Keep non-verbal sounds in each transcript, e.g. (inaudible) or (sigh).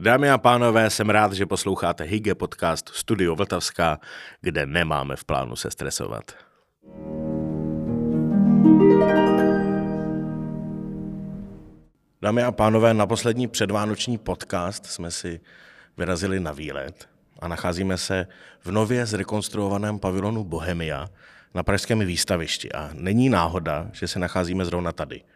Dámy a pánové, jsem rád, že posloucháte Hygge podcast Studio Vltavská, kde nemáme v plánu se stresovat. Dámy a pánové, na poslední předvánoční podcast jsme si vyrazili na výlet a nacházíme se v nově zrekonstruovaném pavilonu Bohemia na pražském výstavišti. A není náhoda, že se nacházíme zrovna tady –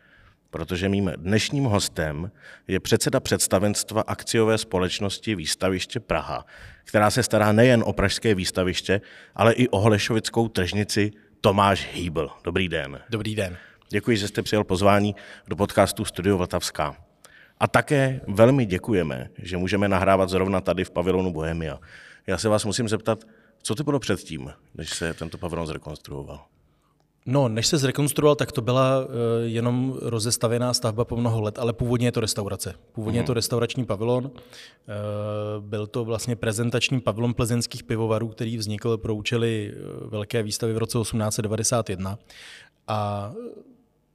protože mým dnešním hostem je předseda představenstva akciové společnosti Výstaviště Praha, která se stará nejen o pražské výstaviště, ale i o Holešovickou tržnici Tomáš Hýbl. Dobrý den. Dobrý den. Děkuji, že jste přijal pozvání do podcastu Studio Vltavská. A také velmi děkujeme, že můžeme nahrávat zrovna tady v pavilonu Bohemia. Já se vás musím zeptat, co to bylo předtím, než se tento pavilon zrekonstruoval? No, než se zrekonstruoval, tak to byla uh, jenom rozestavěná stavba po mnoho let, ale původně je to restaurace. Původně mm. je to mhm. restaurační pavilon. Uh, byl to vlastně prezentační pavilon plzeňských pivovarů, který vznikl pro účely uh, velké výstavy v roce 1891. A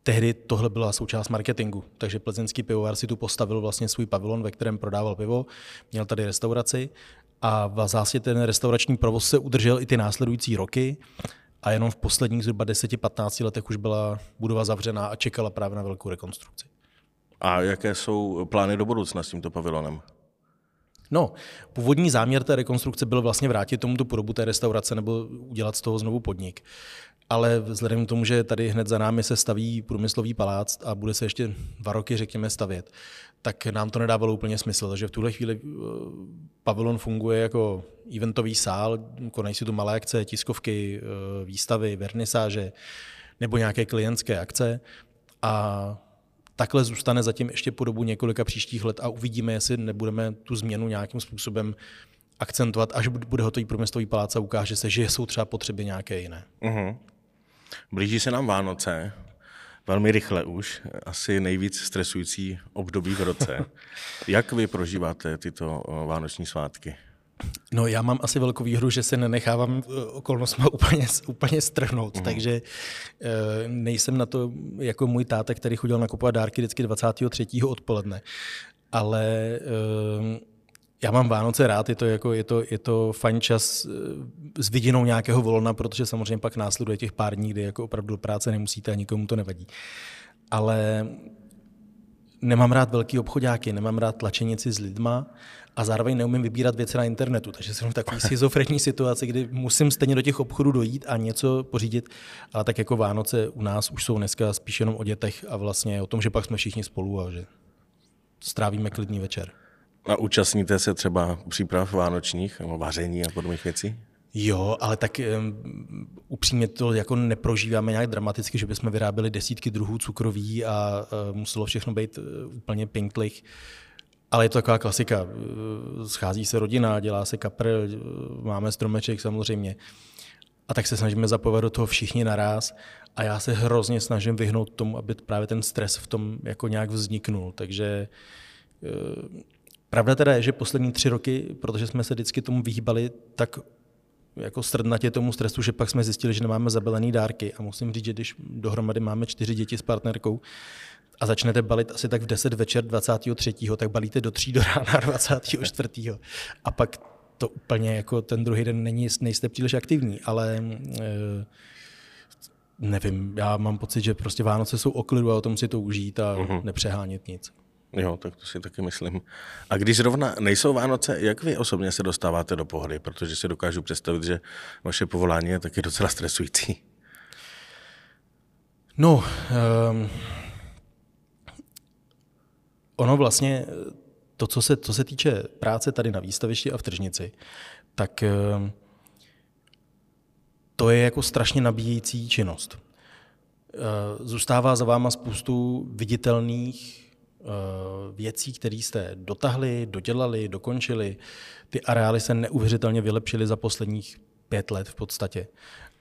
tehdy tohle byla součást marketingu, takže plzeňský pivovar si tu postavil vlastně svůj pavilon, ve kterém prodával pivo, měl tady restauraci a v zásadě ten restaurační provoz se udržel i ty následující roky a jenom v posledních zhruba 10-15 letech už byla budova zavřená a čekala právě na velkou rekonstrukci. A jaké jsou plány do budoucna s tímto pavilonem? No, původní záměr té rekonstrukce byl vlastně vrátit tomu tu podobu té restaurace nebo udělat z toho znovu podnik ale vzhledem k tomu, že tady hned za námi se staví průmyslový palác a bude se ještě dva roky, řekněme, stavět, tak nám to nedávalo úplně smysl. Takže v tuhle chvíli eh, pavilon funguje jako eventový sál, konají si tu malé akce, tiskovky, eh, výstavy, vernisáže nebo nějaké klientské akce a takhle zůstane zatím ještě po dobu několika příštích let a uvidíme, jestli nebudeme tu změnu nějakým způsobem akcentovat, až bude hotový průmyslový palác a ukáže se, že jsou třeba potřeby nějaké jiné. Uh-huh. Blíží se nám Vánoce, velmi rychle už, asi nejvíc stresující období v roce. (laughs) Jak vy prožíváte tyto vánoční svátky? No já mám asi velkou výhru, že se nenechávám e, okolnostma (laughs) úplně, úplně strhnout, mm. takže e, nejsem na to jako můj táta, který chodil nakupovat dárky vždycky 23. odpoledne. Ale e, já mám Vánoce rád, je to, jako, je to, je to fajn čas eh, s vidinou nějakého volna, protože samozřejmě pak následuje těch pár dní, kdy jako opravdu do práce nemusíte a nikomu to nevadí. Ale nemám rád velký obchodáky, nemám rád tlačenici s lidma a zároveň neumím vybírat věci na internetu, takže jsem v takové (laughs) schizofrenní situaci, kdy musím stejně do těch obchodů dojít a něco pořídit, ale tak jako Vánoce u nás už jsou dneska spíš jenom o dětech a vlastně o tom, že pak jsme všichni spolu a že strávíme klidný večer. A účastníte se třeba příprav vánočních nebo vaření a podobných věcí? Jo, ale tak um, upřímně to jako neprožíváme nějak dramaticky, že bychom vyráběli desítky druhů cukroví a uh, muselo všechno být uh, úplně pinklich. Ale je to taková klasika. Uh, schází se rodina, dělá se kapr, uh, máme stromeček samozřejmě. A tak se snažíme zapojovat do toho všichni naraz a já se hrozně snažím vyhnout tomu, aby právě ten stres v tom jako nějak vzniknul. Takže uh, Pravda teda je, že poslední tři roky, protože jsme se vždycky tomu vyhýbali, tak jako strdnatě tomu stresu, že pak jsme zjistili, že nemáme zabalený dárky. A musím říct, že když dohromady máme čtyři děti s partnerkou a začnete balit asi tak v 10 večer 23. tak balíte do 3 do rána (laughs) 24. A pak to úplně jako ten druhý den není, nejste příliš aktivní, ale e, nevím, já mám pocit, že prostě Vánoce jsou o klidu a o tom si to užít a uh-huh. nepřehánět nic. Jo, tak to si taky myslím. A když zrovna nejsou Vánoce, jak vy osobně se dostáváte do pohody? Protože si dokážu představit, že vaše povolání je taky docela stresující. No, um, ono vlastně, to, co se, co se týče práce tady na výstavišti a v tržnici, tak um, to je jako strašně nabíjející činnost. Uh, zůstává za váma spoustu viditelných Eh, věcí, které jste dotahli, dodělali, dokončili. Ty areály se neuvěřitelně vylepšily za posledních pět let v podstatě.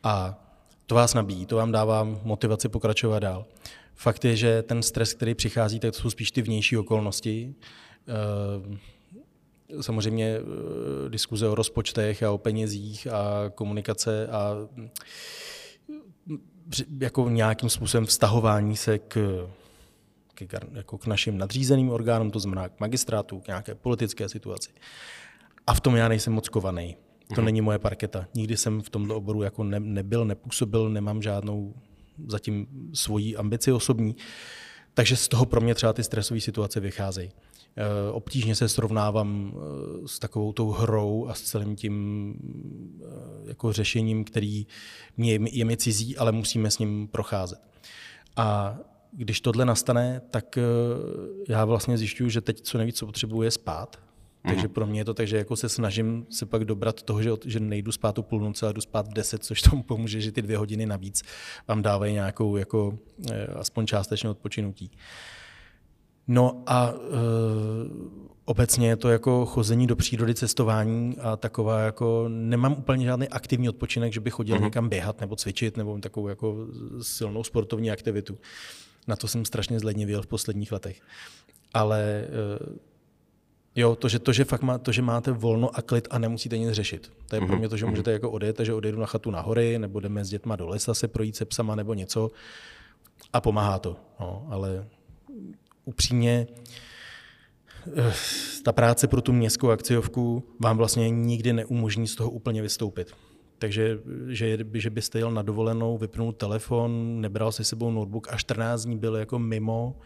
A to vás nabíjí, to vám dává motivaci pokračovat dál. Fakt je, že ten stres, který přichází, tak jsou spíš ty vnější okolnosti. Eh, samozřejmě eh, diskuze o rozpočtech a o penězích a komunikace a jako nějakým způsobem vztahování se k k, jako k našim nadřízeným orgánům, to znamená k magistrátu, k nějaké politické situaci. A v tom já nejsem moc kovaný. To není moje parketa. Nikdy jsem v tomto oboru jako ne, nebyl, nepůsobil, nemám žádnou zatím svoji ambici osobní. Takže z toho pro mě třeba ty stresové situace vycházejí. Eh, obtížně se srovnávám eh, s takovou tou hrou a s celým tím eh, jako řešením, který mě, je mi cizí, ale musíme s ním procházet. A když tohle nastane, tak já vlastně zjišťuju, že teď co nejvíc, co potřebuji, je spát. Takže pro mě je to tak, že jako se snažím se pak dobrat toho, že, že nejdu spát o půlnoci, ale jdu spát v 10, což tomu pomůže, že ty dvě hodiny navíc vám dávají nějakou jako aspoň částečné odpočinutí. No a e, obecně je to jako chození do přírody, cestování a taková jako, nemám úplně žádný aktivní odpočinek, že bych chodil mm-hmm. někam běhat nebo cvičit nebo takovou jako silnou sportovní aktivitu. Na to jsem strašně zlednivěl v posledních letech. Ale e, Jo, to, že, to, že fakt má, to, že máte volno a klid a nemusíte nic řešit. To je mm-hmm. pro mhm, mě to, že mhm. můžete jako odjet, že odjedu na chatu na hory, nebo jdeme s dětma do lesa se projít se psama nebo něco a pomáhá to. No, ale upřímně eh, ta práce pro tu městskou akciovku vám vlastně nikdy neumožní z toho úplně vystoupit. Takže že, že byste jel na dovolenou, vypnul telefon, nebral si sebou notebook a 14 dní byl jako mimo,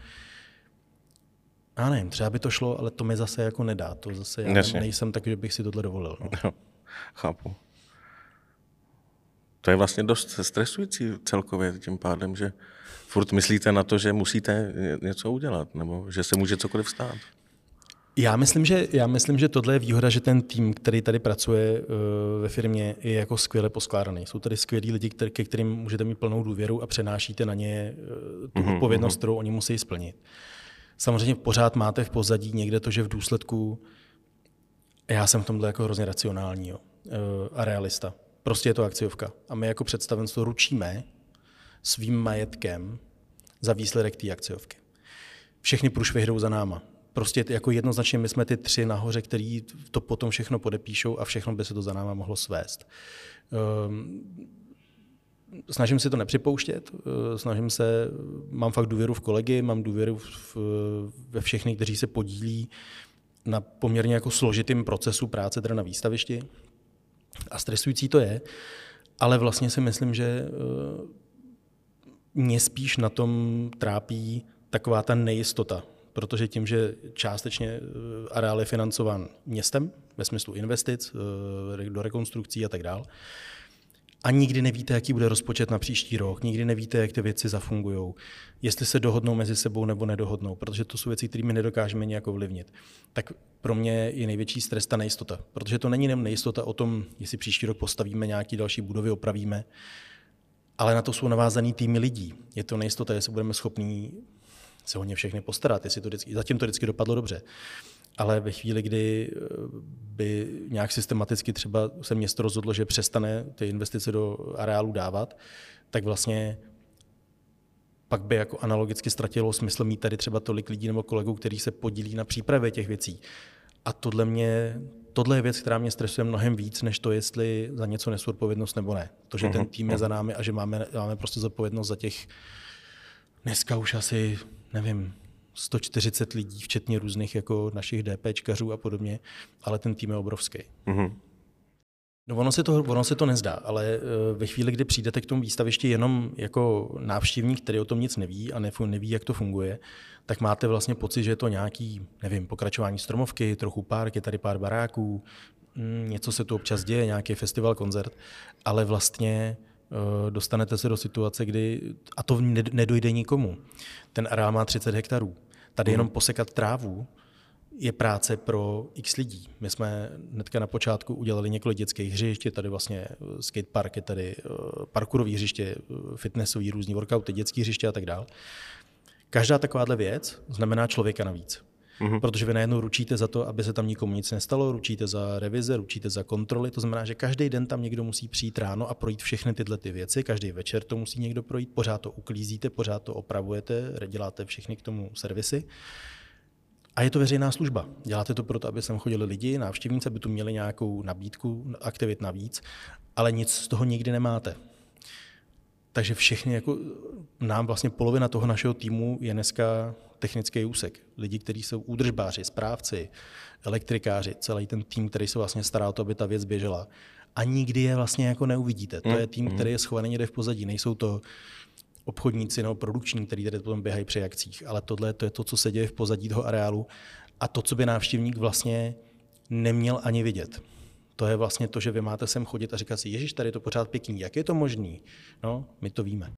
já nevím, třeba by to šlo, ale to mi zase jako nedá. To zase já Jasně. nejsem tak, že bych si tohle dovolil. No. Jo, chápu. To je vlastně dost stresující celkově tím pádem, že furt myslíte na to, že musíte něco udělat, nebo že se může cokoliv stát. Já myslím, že, já myslím, že tohle je výhoda, že ten tým, který tady pracuje uh, ve firmě, je jako skvěle poskládaný. Jsou tady skvělí lidi, který, ke kterým můžete mít plnou důvěru a přenášíte na ně uh, tu mm-hmm. odpovědnost, kterou oni musí splnit. Samozřejmě pořád máte v pozadí někde to, že v důsledku já jsem v tomhle jako hrozně racionální jo, uh, a realista. Prostě je to akciovka. A my jako představenstvo ručíme svým majetkem za výsledek té akciovky. Všechny průšvy hrou za náma. Prostě jako jednoznačně my jsme ty tři nahoře, který to potom všechno podepíšou a všechno by se to za náma mohlo svést. Um, snažím se to nepřipouštět, eh, snažím se, mám fakt důvěru v kolegy, mám důvěru v, ve všechny, kteří se podílí na poměrně jako složitým procesu práce teda na výstavišti. A stresující to je, ale vlastně si myslím, že eh, mě spíš na tom trápí taková ta nejistota, protože tím, že částečně eh, areál je financován městem ve smyslu investic eh, do rekonstrukcí a tak dále, a nikdy nevíte, jaký bude rozpočet na příští rok, nikdy nevíte, jak ty věci zafungují, jestli se dohodnou mezi sebou nebo nedohodnou, protože to jsou věci, které my nedokážeme nějak ovlivnit. Tak pro mě je největší stres ta nejistota, protože to není jenom nejistota o tom, jestli příští rok postavíme nějaké další budovy, opravíme, ale na to jsou navázaný týmy lidí. Je to nejistota, jestli budeme schopní se o ně všechny postarat, jestli to vždycky, zatím to vždycky dopadlo dobře. Ale ve chvíli, kdy eh, by nějak systematicky třeba se město rozhodlo, že přestane ty investice do areálu dávat, tak vlastně pak by jako analogicky ztratilo smysl mít tady třeba tolik lidí nebo kolegů, kteří se podílí na přípravě těch věcí. A tohle mě, tohle je věc, která mě stresuje mnohem víc, než to, jestli za něco nesu odpovědnost nebo ne. To, že ten mhm, tým je za mhm. námi a že máme, máme prostě zodpovědnost za těch dneska už asi, nevím, 140 lidí, včetně různých jako našich DPčkařů a podobně, ale ten tým je obrovský. Mm-hmm. No ono se, to, ono se to nezdá, ale eh, ve chvíli, kdy přijdete k tomu výstavišti jenom jako návštěvník, který o tom nic neví a neví, jak to funguje, tak máte vlastně pocit, že je to nějaký, nevím, pokračování stromovky, trochu park, je tady pár baráků, mm, něco se tu občas děje, nějaký festival, koncert, ale vlastně dostanete se do situace, kdy, a to nedojde nikomu. Ten areál má 30 hektarů. Tady jenom posekat trávu je práce pro x lidí. My jsme hnedka na počátku udělali několik dětských hřišť, je tady vlastně skatepark, je tady eh, parkourový hřiště, fitnessový, různý workouty, dětský hřiště a tak dále. Každá takováhle věc znamená člověka navíc. Mm-hmm. Protože vy najednou ručíte za to, aby se tam nikomu nic nestalo, ručíte za revize, ručíte za kontroly. To znamená, že každý den tam někdo musí přijít ráno a projít všechny tyhle ty věci. Každý večer to musí někdo projít, pořád to uklízíte, pořád to opravujete, děláte všechny k tomu servisy. A je to veřejná služba. Děláte to proto, aby sem chodili lidi, návštěvníci, aby tu měli nějakou nabídku aktivit navíc, ale nic z toho nikdy nemáte. Takže všechny, jako nám vlastně polovina toho našeho týmu je dneska technický úsek, lidi, kteří jsou údržbáři, správci, elektrikáři, celý ten tým, který se vlastně stará o to, aby ta věc běžela. A nikdy je vlastně jako neuvidíte. To je tým, který je schovaný někde v pozadí. Nejsou to obchodníci nebo produkční, který tady potom běhají při akcích, ale tohle to je to, co se děje v pozadí toho areálu a to, co by návštěvník vlastně neměl ani vidět. To je vlastně to, že vy máte sem chodit a říkat si, ježiš, tady je to pořád pěkný, jak je to možný? No, my to víme.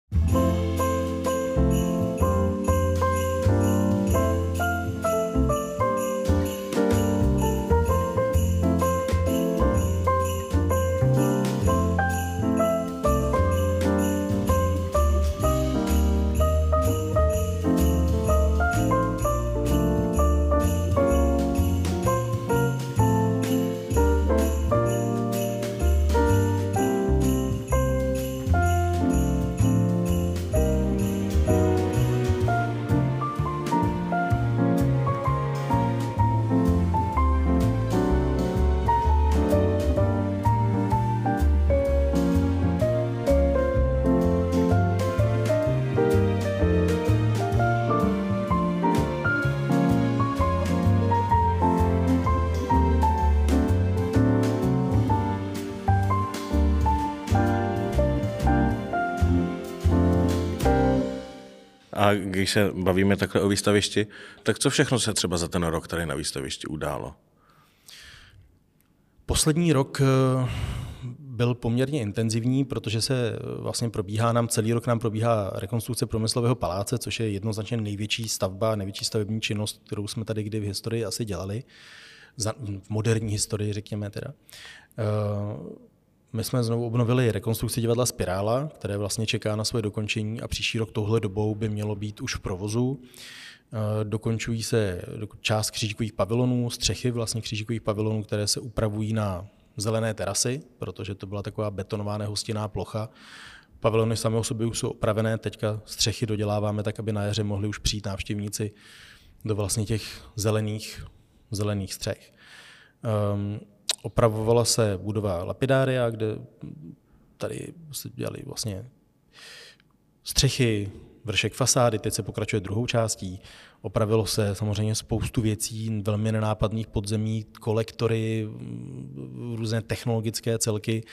A když se bavíme takhle o výstavišti, tak co všechno se třeba za ten rok tady na výstavišti událo? Poslední rok eh, byl poměrně intenzivní, protože se eh, vlastně probíhá nám, celý rok nám probíhá rekonstrukce průmyslového paláce, což je jednoznačně největší stavba, největší stavební činnost, kterou jsme tady kdy v historii asi dělali, v moderní historii, řekněme teda. My jsme znovu obnovili rekonstrukci divadla Spirála, které vlastně čeká na svoje dokončení a příští rok tohle dobou by mělo být už v provozu. Eh, dokončují se část křížkových pavilonů, střechy vlastně křížkových pavilonů, které se upravují na zelené terasy, protože to byla taková betonová nehostinná plocha. Pavilony samé o sobě už jsou opravené, teďka střechy doděláváme tak, aby na jaře mohli už přijít návštěvníci do vlastně těch zelených, zelených střech. Um, opravovala se budova Lapidária, kde tady se dělali vlastně střechy, vršek fasády, teď se pokračuje druhou částí. Opravilo se samozřejmě spoustu věcí, velmi nenápadných podzemí, kolektory, různé technologické celky,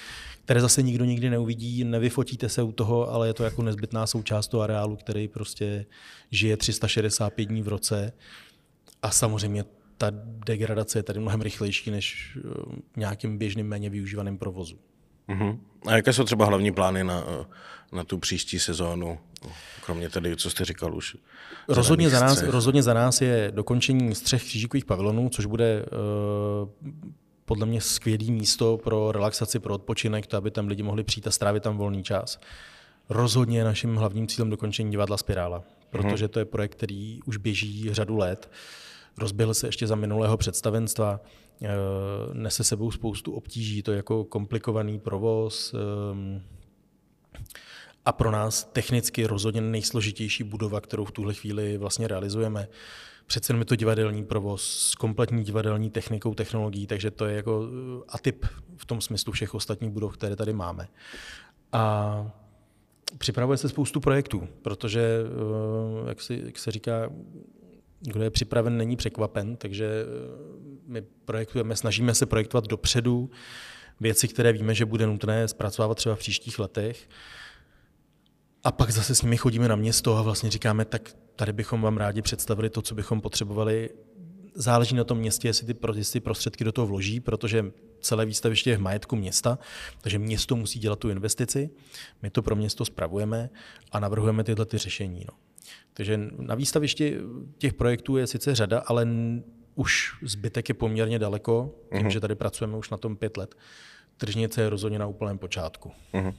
které zase nikdo nikdy neuvidí, nevyfotíte se u toho, ale je to jako nezbytná součást toho areálu, který prostě žije 365 dní v roce. A samozřejmě ta degradace je tady mnohem rychlejší než eh, nějakým běžným méně využívaným provozu. Uh-huh. A jaké jsou třeba hlavní plány na, eh, na tu příští sezónu, kromě tedy, co jste říkal už? Rozhodně za, nás, rozhodně za nás je dokončení střech křížíkových pavilonů, což bude uh, podle mě skvělé místo pro relaxaci, pro odpočinek, to, aby tam lidi mohli přijít a strávit tam volný čas. Rozhodně je naším hlavním cílem dokončení divadla Spirála, protože to je projekt, který už běží řadu let. Uh, rozběhl se ještě za minulého představenstva, eh, nese sebou spoustu obtíží, to je jako komplikovaný provoz ehm, a pro nás technicky rozhodně nejsložitější budova, kterou v tuhle chvíli vlastně realizujeme. Přece je to divadelní provoz s kompletní divadelní technikou, technologií, takže to je jako eh, atyp v tom smyslu všech ostatních budov, které tady máme. A připravuje se spoustu projektů, protože, eh, jak, si, jak se říká, kdo je připraven, není překvapen, takže eh, my projektujeme, snažíme se projektovat dopředu věci, které víme, že bude nutné zpracovávat třeba v příštích letech. A pak zase s nimi chodíme na město a vlastně říkáme, tak tady bychom vám rádi představili to, co bychom potřebovali. Záleží na tom městě, jestli ty, prostředky do toho vloží, protože celé výstaviště je v majetku města, takže město musí dělat tu investici. My to pro město spravujeme a navrhujeme tyhle ty řešení. No. Takže na výstavišti těch projektů je sice řada, ale už zbytek je poměrně daleko, tím, uh-huh. že tady pracujeme už na tom pět let. Tržnice je rozhodně na úplném počátku. Uh-huh.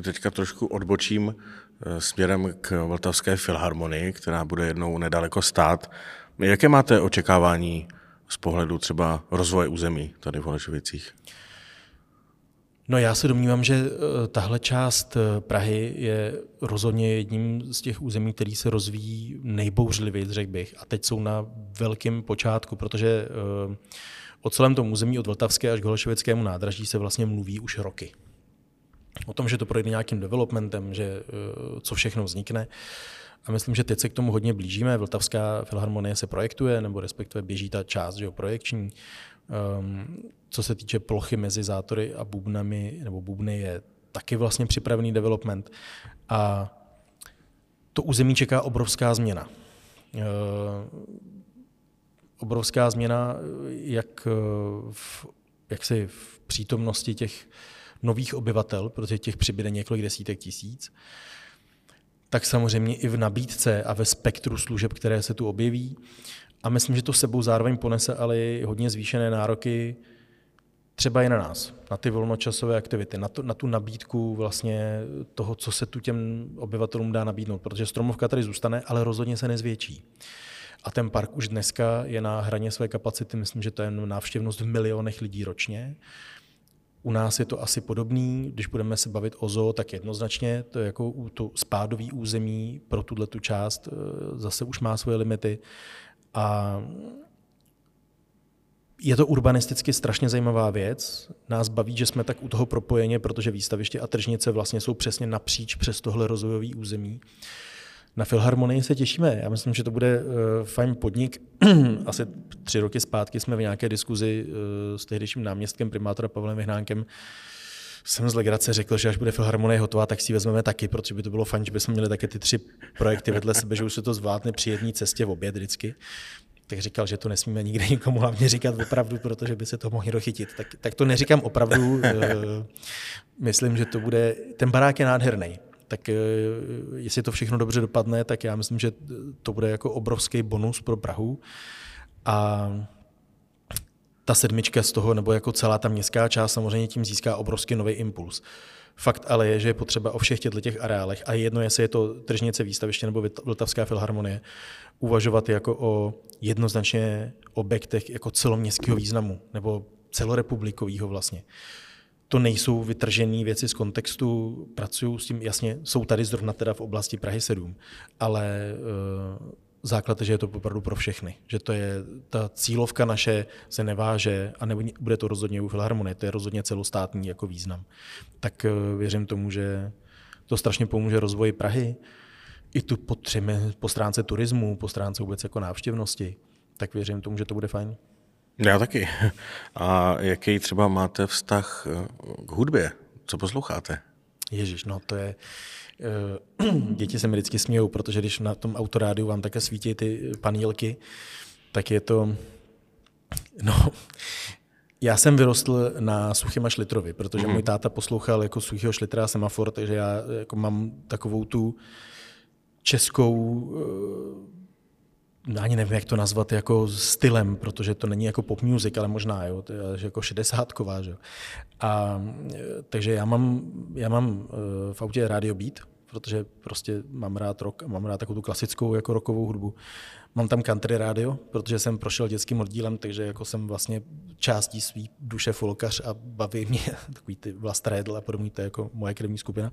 Ještě teďka trošku odbočím eh, směrem k Vltavské filharmonii, která bude jednou nedaleko stát. Jaké máte očekávání z pohledu třeba rozvoje území tady v Holešovicích? No já se domnívám, že eh, tahle část eh, Prahy je rozhodně jedním z těch území, který se rozvíjí nejbouřlivěji, řekl bych. A teď jsou na velkém počátku, protože o celém tom území od Vltavské až k Holešovickému nádraží se vlastně mluví už roky. O tom, že to projde nějakým developmentem, že co všechno vznikne. A myslím, že teď se k tomu hodně blížíme. Vltavská filharmonie se projektuje, nebo respektive běží ta část že jo, projekční. Um, co se týče plochy mezi zátory a bubnami, nebo bubny, je taky vlastně připravený development. A to území čeká obrovská změna. Uh, obrovská změna, jak v, jak si v přítomnosti těch nových obyvatel, protože těch přibyde několik desítek tisíc, tak samozřejmě i v nabídce a ve spektru služeb, které se tu objeví. A myslím, že to sebou zároveň ponese ale i hodně zvýšené nároky třeba i na nás, na ty volnočasové aktivity, na, to, na tu nabídku vlastně toho, co se tu těm obyvatelům dá nabídnout, protože stromovka tady zůstane, ale rozhodně se nezvětší. A ten park už dneska je na hraně své kapacity, myslím, že to je návštěvnost v milionech lidí ročně. U nás je to asi podobný, když budeme se bavit o zoo, tak jednoznačně to je jako to spádový území pro tuhle tu část eh, zase už má svoje limity. A je to urbanisticky strašně zajímavá věc. Nás baví, že jsme tak u toho propojeně, protože výstaviště a tržnice vlastně jsou přesně napříč přes tohle rozvojové území. Na Filharmonii se těšíme. Já myslím, že to bude uh, fajn podnik. (clears throat) Asi tři roky zpátky jsme v nějaké diskuzi uh, s tehdejším náměstkem primátora Pavlem Vyhnánkem jsem z legrace řekl, že až bude Filharmonie hotová, tak si ji vezmeme taky, protože by to bylo fajn, že bychom měli také ty tři projekty vedle sebe, že už se to zvládne při jedné cestě v oběd vždycky tak říkal, že to nesmíme nikde nikomu hlavně říkat opravdu, protože by se to mohli dochytit. Tak, tak to neříkám opravdu. Eh, myslím, že to bude... Ten barák je nádherný. Tak eh, jestli to všechno dobře dopadne, tak já myslím, že to bude jako obrovský bonus pro Prahu. A ta sedmička z toho, nebo jako celá ta městská část samozřejmě tím získá obrovský nový impuls. Fakt ale je, že je potřeba o všech těchto těch areálech, a jedno, jestli je to tržnice výstaviště nebo Vltavská filharmonie, uvažovat jako o jednoznačně objektech jako celoměstského významu nebo celorepublikového vlastně. To nejsou vytržené věci z kontextu, pracuju s tím, jasně, jsou tady zrovna teda v oblasti Prahy 7, ale uh, základ je, že je to opravdu pro všechny. Že to je, ta cílovka naše se neváže a nebude to rozhodně u Filharmonie, to je rozhodně celostátní jako význam. Tak uh, věřím tomu, že to strašně pomůže rozvoji Prahy, i tu potřeby po stránce turismu, po stránce vůbec jako návštěvnosti, tak věřím tomu, že to bude fajn. Já taky. A jaký třeba máte vztah eh, k hudbě? Co posloucháte? Ježíš, no to je... Eh, (clears throat) děti se mi vždycky smějou, protože když na tom autorádiu vám také svítí ty panílky, tak je to... No, (laughs) já jsem vyrostl na Suchém Šlitrovi, protože mm. můj táta poslouchal jako Suchého Šlitra a Semafor, takže já jako mám takovou tu českou, eh, ani nevím, jak to nazvat, jako stylem, protože to není jako pop music, ale možná, jo, to je jako šedesátková, že? A, eh, takže já mám, já mám eh, v autě Radio Beat, protože prostě mám rád rock a mám rád takovou tu klasickou jako rockovou hudbu. Mám tam country radio, protože jsem prošel dětským oddílem, takže jako jsem vlastně částí svý duše folkař a baví mě (laughs) takový ty Vlast Redl a podobný, to je jako moje krevní skupina.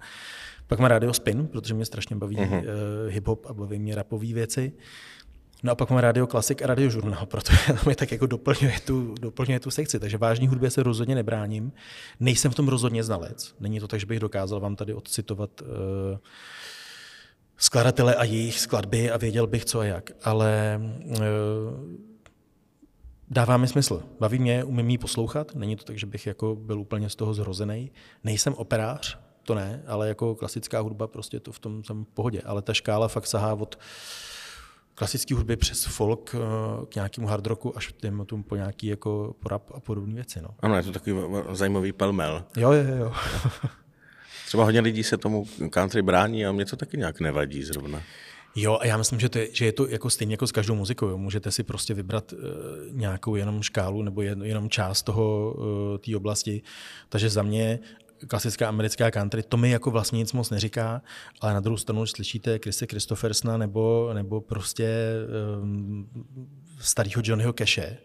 Pak mám Radio Spin, protože mě strašně baví uh, hip-hop a baví mě rapové věci. No a pak mám Radio Klasik a Radio Žurnal, protože (laughs) to mi tak jako doplňuje tu, doplňuje tu sekci. Takže vážní hudbě se rozhodně nebráním. Nejsem v tom rozhodně znalec. Není to tak, že bych dokázal vám tady odcitovat uh, skladatele a jejich skladby a věděl bych co a jak. Ale uh, dává mi smysl. Baví mě, umím jí poslouchat. Není to tak, že bych jako byl úplně z toho zrozený. Nejsem operář, to ne, ale jako klasická hudba prostě to v tom jsem v pohodě. Ale ta škála fakt sahá od klasické hudby přes folk eh, k nějakému hard rocku až tomu po nějaký jako rap a podobné věci. No. Ano, je to takový zajímavý pelmel. Jo, jo, jo. (laughs) Třeba hodně lidí se tomu country brání a mě to taky nějak nevadí zrovna. Jo, a já myslím, že, to je, že je to jako stejně jako s každou muzikou. Jo. Můžete si prostě vybrat uh, nějakou jenom škálu nebo jen, jenom část toho uh, té oblasti. Takže za mě klasická americká country, to mi jako vlastně nic moc neříká, ale na druhou stranu, když slyšíte Krise Christophersna nebo, nebo prostě um, starého Johnnyho Cache,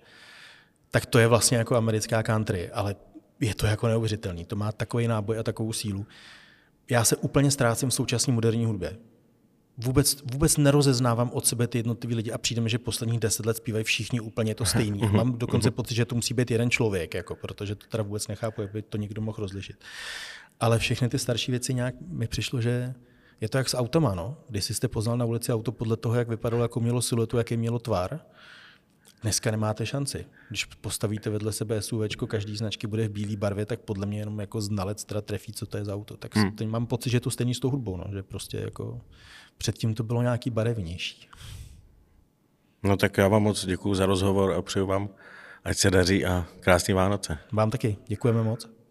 tak to je vlastně jako americká country, ale je to jako neuvěřitelný. To má takový náboj a takovou sílu. Já se úplně ztrácím v současné moderní hudbě. Vůbec, vůbec nerozeznávám od sebe ty jednotlivé lidi a přijde mi, že posledních deset let zpívají všichni úplně to stejný. Mám dokonce pocit, že to musí být jeden člověk, jako, protože to teda vůbec nechápu, jak by to někdo mohl rozlišit. Ale všechny ty starší věci nějak mi přišlo, že je to jak s automa. No? Když jste poznal na ulici auto podle toho, jak vypadalo, jako mělo siluetu, jaký mělo tvar, Dneska nemáte šanci. Když postavíte vedle sebe SUV, každý značky bude v bílé barvě, tak podle mě jenom jako znalec teda trefí, co to je za auto. Tak hmm. mám pocit, že to stejný s tou hudbou, no, že prostě jako předtím to bylo nějaký barevnější. No tak já vám moc děkuji za rozhovor a přeju vám, ať se daří a krásný Vánoce. Vám taky. Děkujeme moc.